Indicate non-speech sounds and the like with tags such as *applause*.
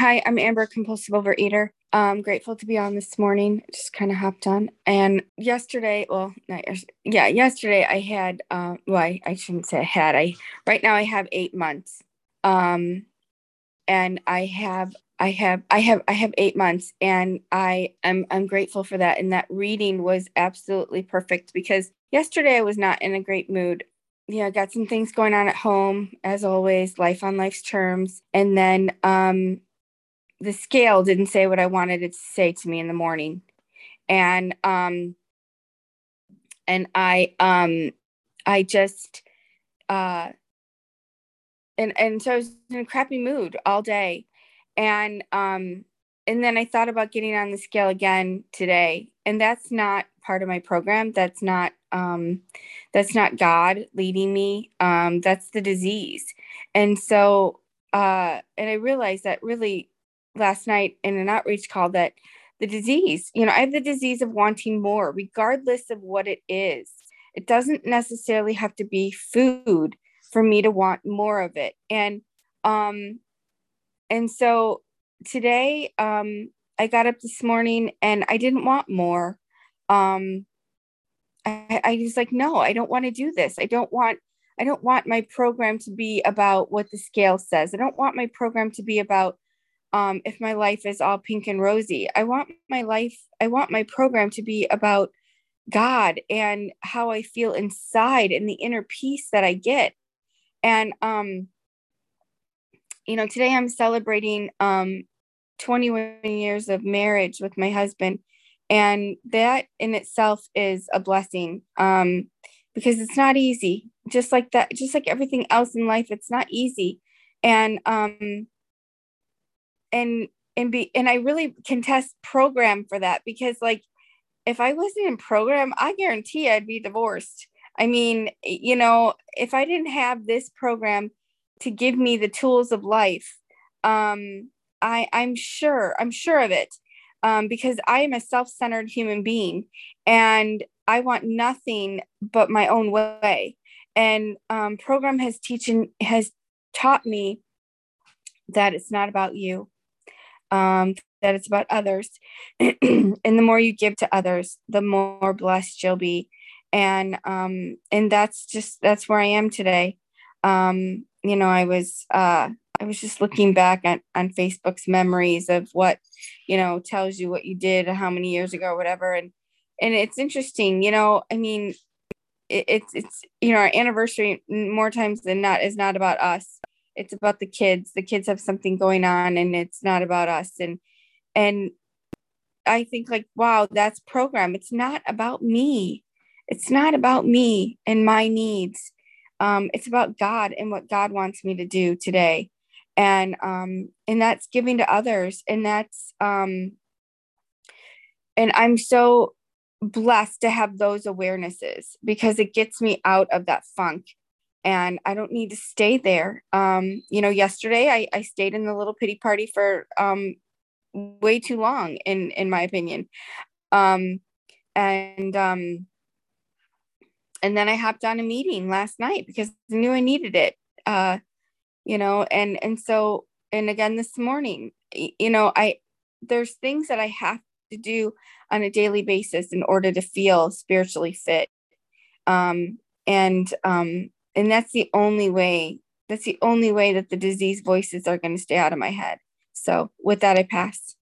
Hi, I'm Amber, compulsive overeater. I'm grateful to be on this morning. Just kind of hopped on. And yesterday, well, not yesterday, yeah, yesterday I had, uh, well, I, I shouldn't say I had. I right now I have eight months, um, and I have, I have, I have, I have eight months, and I am, I'm grateful for that. And that reading was absolutely perfect because yesterday I was not in a great mood yeah, got some things going on at home, as always, life on life's terms. And then um, the scale didn't say what I wanted it to say to me in the morning. And um, and I um, I just uh, and and so I was in a crappy mood all day, and um, and then I thought about getting on the scale again today, and that's not part of my program. That's not um, that's not God leading me. Um, that's the disease. And so, uh, and I realized that really last night in an outreach call that the disease, you know, I have the disease of wanting more, regardless of what it is. It doesn't necessarily have to be food for me to want more of it. And, um, and so today, um, I got up this morning and I didn't want more. Um, I, I was like, no, I don't want to do this. I don't want, I don't want my program to be about what the scale says. I don't want my program to be about um, if my life is all pink and rosy. I want my life, I want my program to be about God and how I feel inside and the inner peace that I get. And, um, you know, today I'm celebrating um, 21 years of marriage with my husband and that in itself is a blessing um, because it's not easy just like that just like everything else in life it's not easy and um and and be and i really contest program for that because like if i wasn't in program i guarantee i'd be divorced i mean you know if i didn't have this program to give me the tools of life um i i'm sure i'm sure of it um, because I am a self centered human being and I want nothing but my own way. And um, program has teaching has taught me that it's not about you, um, that it's about others. *clears throat* and the more you give to others, the more blessed you'll be. And um, and that's just that's where I am today. Um, you know, I was uh, I was just looking back on, on Facebook's memories of what, you know, tells you what you did how many years ago whatever. And and it's interesting, you know, I mean, it, it's it's you know, our anniversary more times than not is not about us. It's about the kids. The kids have something going on and it's not about us. And and I think like, wow, that's program. It's not about me. It's not about me and my needs. Um, it's about God and what God wants me to do today and um and that's giving to others and that's um and i'm so blessed to have those awarenesses because it gets me out of that funk and i don't need to stay there. Um you know yesterday i i stayed in the little pity party for um way too long in in my opinion. Um and um and then i hopped on a meeting last night because i knew i needed it uh you know and and so and again this morning you know i there's things that i have to do on a daily basis in order to feel spiritually fit. Um and um and that's the only way that's the only way that the disease voices are going to stay out of my head. So with that i pass